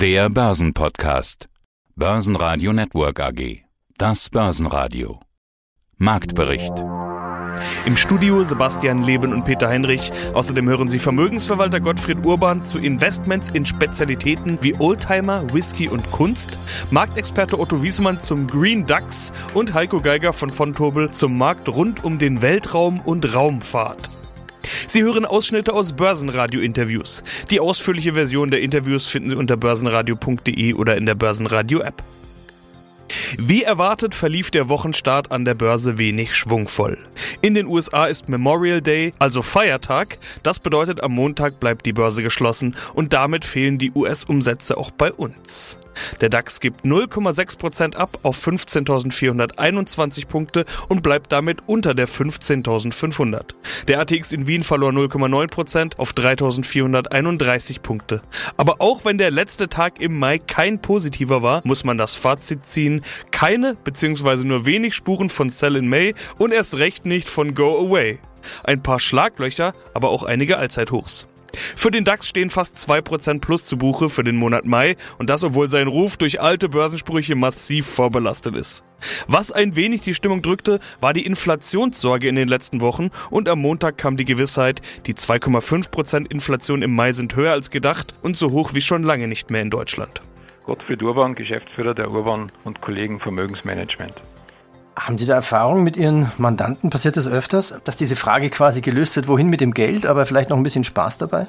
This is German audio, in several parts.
Der Börsenpodcast. Börsenradio Network AG. Das Börsenradio. Marktbericht. Im Studio Sebastian Leben und Peter Heinrich. Außerdem hören Sie Vermögensverwalter Gottfried Urban zu Investments in Spezialitäten wie Oldtimer, Whisky und Kunst, Marktexperte Otto Wiesmann zum Green Ducks und Heiko Geiger von Fontobel zum Markt rund um den Weltraum und Raumfahrt. Sie hören Ausschnitte aus Börsenradio-Interviews. Die ausführliche Version der Interviews finden Sie unter börsenradio.de oder in der Börsenradio-App. Wie erwartet verlief der Wochenstart an der Börse wenig schwungvoll. In den USA ist Memorial Day, also Feiertag. Das bedeutet, am Montag bleibt die Börse geschlossen und damit fehlen die US-Umsätze auch bei uns. Der DAX gibt 0,6% ab auf 15.421 Punkte und bleibt damit unter der 15.500. Der ATX in Wien verlor 0,9% auf 3.431 Punkte. Aber auch wenn der letzte Tag im Mai kein positiver war, muss man das Fazit ziehen, keine bzw. nur wenig Spuren von Sell in May und erst recht nicht von Go Away. Ein paar Schlaglöcher, aber auch einige Allzeithochs. Für den DAX stehen fast 2% plus zu Buche für den Monat Mai und das obwohl sein Ruf durch alte Börsensprüche massiv vorbelastet ist. Was ein wenig die Stimmung drückte, war die Inflationssorge in den letzten Wochen und am Montag kam die Gewissheit, die 2,5% Inflation im Mai sind höher als gedacht und so hoch wie schon lange nicht mehr in Deutschland. Gottfried Urban, Geschäftsführer der Urban und Kollegen Vermögensmanagement. Haben Sie da Erfahrung mit Ihren Mandanten? Passiert das öfters, dass diese Frage quasi gelöst wird, wohin mit dem Geld, aber vielleicht noch ein bisschen Spaß dabei?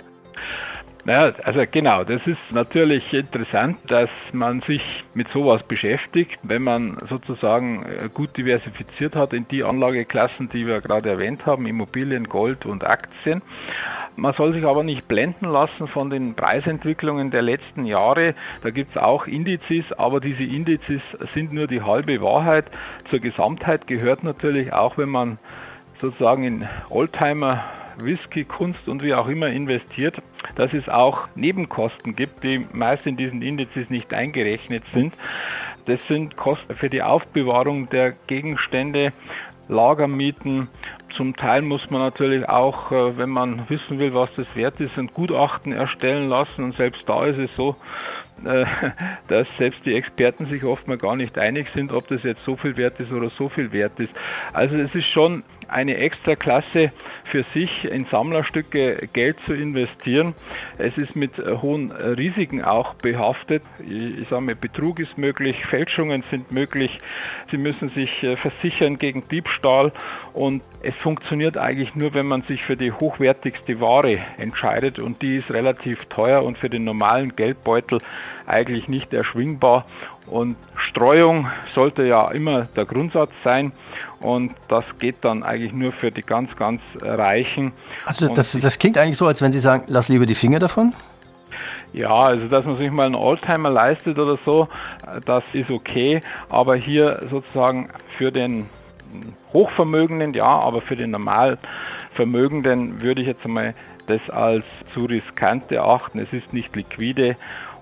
Naja, also genau, das ist natürlich interessant, dass man sich mit sowas beschäftigt, wenn man sozusagen äh, gut diversifiziert hat in die Anlageklassen, die wir gerade erwähnt haben, Immobilien, Gold und Aktien. Man soll sich aber nicht blenden lassen von den Preisentwicklungen der letzten Jahre. Da gibt es auch Indizes, aber diese Indizes sind nur die halbe Wahrheit. Zur Gesamtheit gehört natürlich auch, wenn man sozusagen in Oldtimer Whisky, Kunst und wie auch immer investiert, dass es auch Nebenkosten gibt, die meist in diesen Indizes nicht eingerechnet sind. Das sind Kosten für die Aufbewahrung der Gegenstände, Lagermieten. Zum Teil muss man natürlich auch, äh, wenn man wissen will, was das wert ist, ein Gutachten erstellen lassen. Und selbst da ist es so, äh, dass selbst die Experten sich oft mal gar nicht einig sind, ob das jetzt so viel wert ist oder so viel wert ist. Also es ist schon eine extra Klasse für sich in Sammlerstücke Geld zu investieren. Es ist mit hohen Risiken auch behaftet. Ich sage mal, Betrug ist möglich, Fälschungen sind möglich. Sie müssen sich äh, versichern gegen Diebstahl und es funktioniert eigentlich nur, wenn man sich für die hochwertigste Ware entscheidet und die ist relativ teuer und für den normalen Geldbeutel eigentlich nicht erschwingbar. Und Streuung sollte ja immer der Grundsatz sein und das geht dann eigentlich nur für die ganz, ganz Reichen. Also das, das klingt eigentlich so, als wenn Sie sagen, lass lieber die Finger davon? Ja, also dass man sich mal einen Oldtimer leistet oder so, das ist okay, aber hier sozusagen für den Hochvermögenden, ja, aber für den Normalvermögenden würde ich jetzt einmal das als zu riskant erachten. Es ist nicht liquide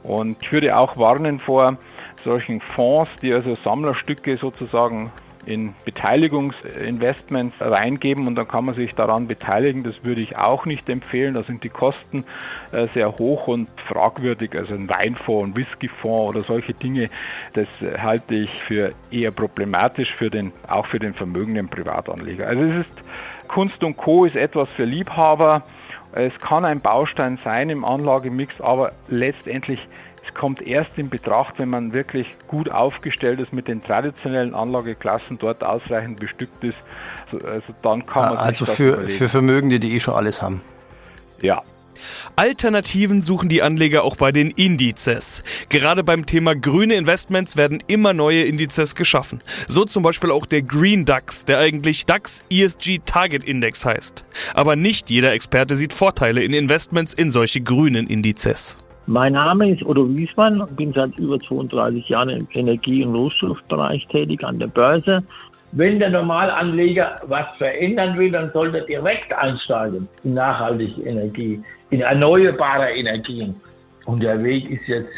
und ich würde auch warnen vor solchen Fonds, die also Sammlerstücke sozusagen in Beteiligungsinvestments reingeben und dann kann man sich daran beteiligen. Das würde ich auch nicht empfehlen. Da sind die Kosten äh, sehr hoch und fragwürdig. Also ein Weinfonds, ein Whiskyfonds oder solche Dinge, das halte ich für eher problematisch für den, auch für den vermögenden Privatanleger. Also es ist Kunst und Co. ist etwas für Liebhaber. Es kann ein Baustein sein im Anlagemix, aber letztendlich es kommt erst in Betracht, wenn man wirklich gut aufgestellt ist mit den traditionellen Anlageklassen, dort ausreichend bestückt ist. Also, also dann kann man also sich das für, für Vermögende, die eh schon alles haben. Ja, Alternativen suchen die Anleger auch bei den Indizes. Gerade beim Thema grüne Investments werden immer neue Indizes geschaffen. So zum Beispiel auch der Green DAX, der eigentlich DAX ESG Target Index heißt. Aber nicht jeder Experte sieht Vorteile in Investments in solche grünen Indizes. Mein Name ist Otto Wiesmann, bin seit über 32 Jahren im Energie- und Rohstoffbereich tätig an der Börse. Wenn der Normalanleger was verändern will, dann sollte er direkt einsteigen in nachhaltige Energie, in erneuerbare Energien. Und der Weg ist jetzt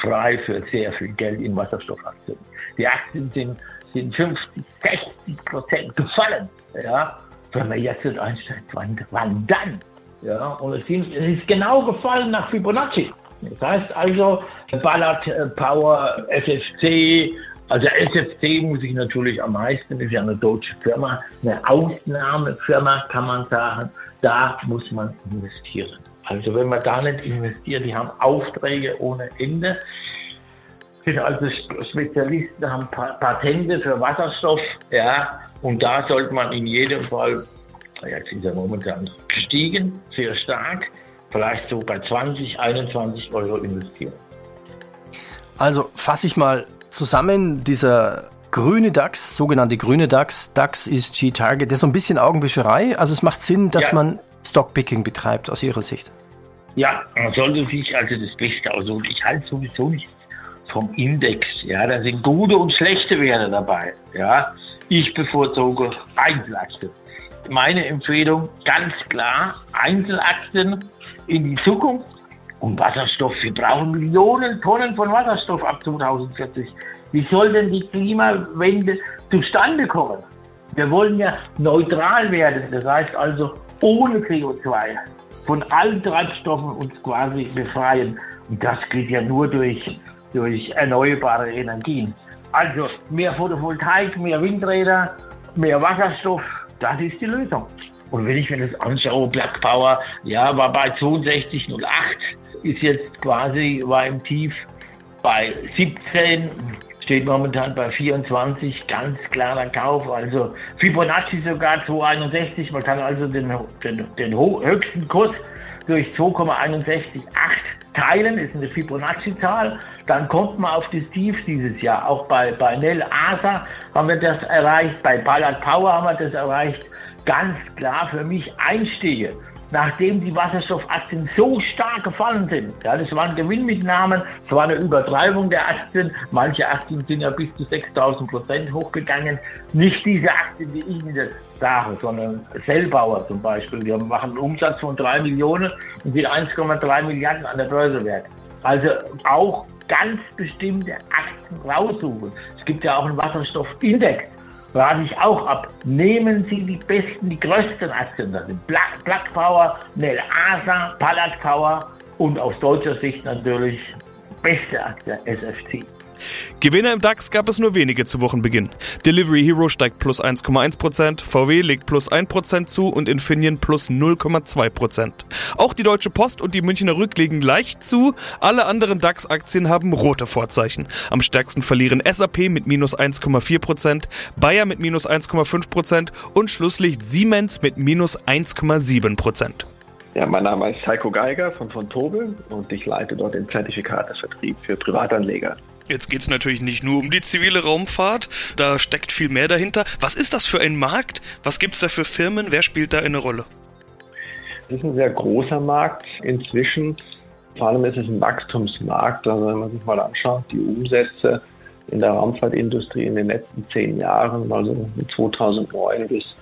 frei für sehr viel Geld in Wasserstoffaktien. Die Aktien sind, sind 50, 60 Prozent gefallen. Ja? Wenn man jetzt einsteigt, wann, wann dann? Ja? Und es, sind, es ist genau gefallen nach Fibonacci. Das heißt also, Ballard äh, Power, SFC, also SFC muss ich natürlich am meisten, ist ja eine deutsche Firma, eine Ausnahmefirma kann man sagen, da muss man investieren. Also wenn man da nicht investiert, die haben Aufträge ohne Ende, sind also Spezialisten, haben Patente für Wasserstoff, ja, und da sollte man in jedem Fall, jetzt ist er momentan gestiegen, sehr stark, vielleicht so bei 20, 21 Euro investieren. Also fasse ich mal zusammen, dieser grüne DAX, sogenannte grüne DAX, DAX ist G-Target, das ist so ein bisschen Augenwischerei. Also es macht Sinn, dass ja. man Stockpicking betreibt aus Ihrer Sicht. Ja, man sollte sich also das Beste aussuchen. Ich halte sowieso nicht vom Index. Ja, da sind gute und schlechte Werte dabei. Ja, ich bevorzuge Einzelaktien. Meine Empfehlung ganz klar Einzelaktien in die Zukunft und Wasserstoff. Wir brauchen Millionen Tonnen von Wasserstoff ab 2040. Wie soll denn die Klimawende zustande kommen? Wir wollen ja neutral werden, das heißt also ohne CO2 von allen Treibstoffen uns quasi befreien. Und das geht ja nur durch, durch erneuerbare Energien. Also mehr Photovoltaik, mehr Windräder, mehr Wasserstoff, das ist die Lösung. Und wenn ich mir das anschaue, Black Power, ja, war bei 62,08, ist jetzt quasi, war im Tief bei 17, steht momentan bei 24, ganz klarer Kauf. Also Fibonacci sogar 261, man kann also den, den, den höchsten Kurs durch 2,618 teilen, ist eine Fibonacci-Zahl. Dann kommt man auf das Tief dieses Jahr. Auch bei, bei Nell Asa haben wir das erreicht, bei Ballard Power haben wir das erreicht. Ganz klar für mich Einstiege nachdem die Wasserstoffaktien so stark gefallen sind. Ja, das waren Gewinnmitnahmen, es war eine Übertreibung der Aktien. Manche Aktien sind ja bis zu 6000 Prozent hochgegangen. Nicht diese Aktien, die ich Ihnen das sage, sondern Sellbauer zum Beispiel. Die machen einen Umsatz von 3 Millionen und sind 1,3 Milliarden an der Börse wert. Also auch ganz bestimmte Aktien raussuchen. Es gibt ja auch einen Wasserstoffindex rate ich auch ab. Nehmen Sie die besten, die größten Aktien. Das sind Black, Black Power, Nel Asa, Palat Power und aus deutscher Sicht natürlich beste Aktie SFC. Gewinner im DAX gab es nur wenige zu Wochenbeginn. Delivery Hero steigt plus 1,1%, VW legt plus 1% zu und Infineon plus 0,2%. Auch die Deutsche Post und die Münchner Rück legen leicht zu, alle anderen DAX-Aktien haben rote Vorzeichen. Am stärksten verlieren SAP mit minus 1,4%, Bayer mit minus 1,5% und Schlusslicht Siemens mit minus 1,7%. Ja, mein Name ist Heiko Geiger von von Tobel und ich leite dort den Zertifikatevertrieb für Privatanleger. Jetzt geht es natürlich nicht nur um die zivile Raumfahrt, da steckt viel mehr dahinter. Was ist das für ein Markt? Was gibt es da für Firmen? Wer spielt da eine Rolle? Das ist ein sehr großer Markt inzwischen. Vor allem ist es ein Wachstumsmarkt. Also wenn man sich mal anschaut, die Umsätze in der Raumfahrtindustrie in den letzten zehn Jahren, also von 2009 bis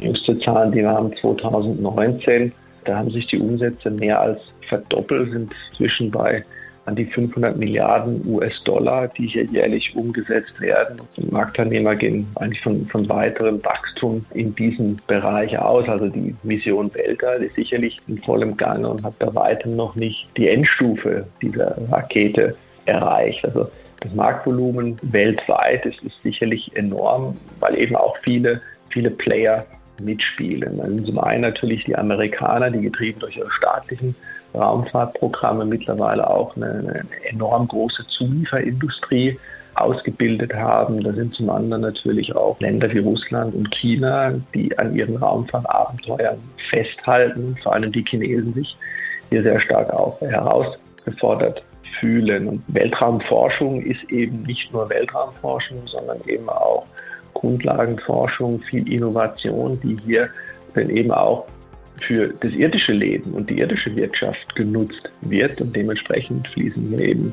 jüngste Zahlen, die wir haben 2019, da haben sich die Umsätze mehr als verdoppelt, sind zwischen bei an die 500 Milliarden US-Dollar, die hier jährlich umgesetzt werden. Und Marktteilnehmer gehen eigentlich von, von weiterem Wachstum in diesem Bereich aus. Also die Mission Weltall ist sicherlich in vollem Gange und hat bei weitem noch nicht die Endstufe dieser Rakete erreicht. Also das Marktvolumen weltweit ist, ist sicherlich enorm, weil eben auch viele, viele Player mitspielen. Also zum einen natürlich die Amerikaner, die getrieben durch ihre staatlichen Raumfahrtprogramme mittlerweile auch eine, eine enorm große Zulieferindustrie ausgebildet haben. Da sind zum anderen natürlich auch Länder wie Russland und China, die an ihren Raumfahrtabenteuern festhalten, vor allem die Chinesen sich hier sehr stark auch herausgefordert fühlen. Und Weltraumforschung ist eben nicht nur Weltraumforschung, sondern eben auch Grundlagenforschung, viel Innovation, die hier dann eben auch für das irdische Leben und die irdische Wirtschaft genutzt wird und dementsprechend fließen hier eben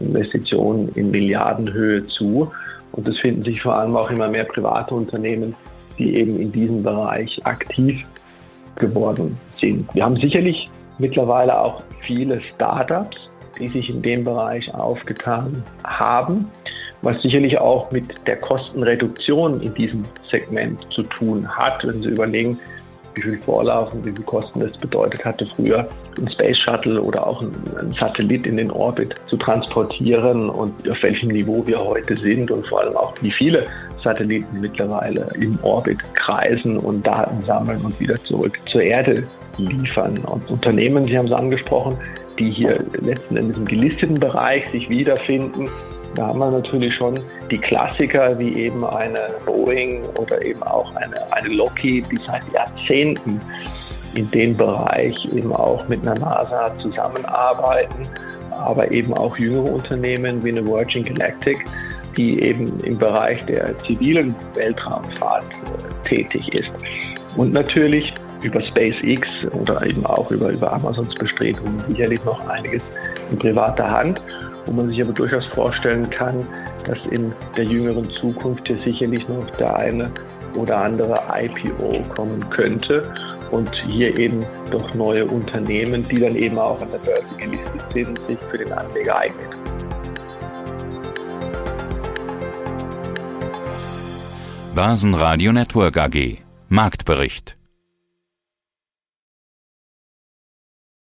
Investitionen in Milliardenhöhe zu. Und es finden sich vor allem auch immer mehr private Unternehmen, die eben in diesem Bereich aktiv geworden sind. Wir haben sicherlich mittlerweile auch viele Startups, die sich in dem Bereich aufgetan haben, was sicherlich auch mit der Kostenreduktion in diesem Segment zu tun hat, wenn Sie überlegen, wie viel Vorlauf und wie viel Kosten das bedeutet hatte, früher ein Space Shuttle oder auch ein Satellit in den Orbit zu transportieren und auf welchem Niveau wir heute sind und vor allem auch wie viele Satelliten mittlerweile im Orbit kreisen und Daten sammeln und wieder zurück zur Erde liefern. Und Unternehmen, Sie haben es angesprochen, die hier letzten Endes im gelisteten Bereich sich wiederfinden, da haben wir natürlich schon die Klassiker wie eben eine Boeing oder eben auch eine, eine Lockheed, die seit Jahrzehnten in dem Bereich eben auch mit einer NASA zusammenarbeiten, aber eben auch jüngere Unternehmen wie eine Virgin Galactic, die eben im Bereich der zivilen Weltraumfahrt äh, tätig ist. Und natürlich über SpaceX oder eben auch über, über Amazons Bestrebungen sicherlich noch einiges in privater Hand wo man sich aber durchaus vorstellen kann, dass in der jüngeren Zukunft hier sicherlich noch der eine oder andere IPO kommen könnte und hier eben doch neue Unternehmen, die dann eben auch an der Börse gelistet sind, sich für den Anleger eignen. Börsenradio Network AG Marktbericht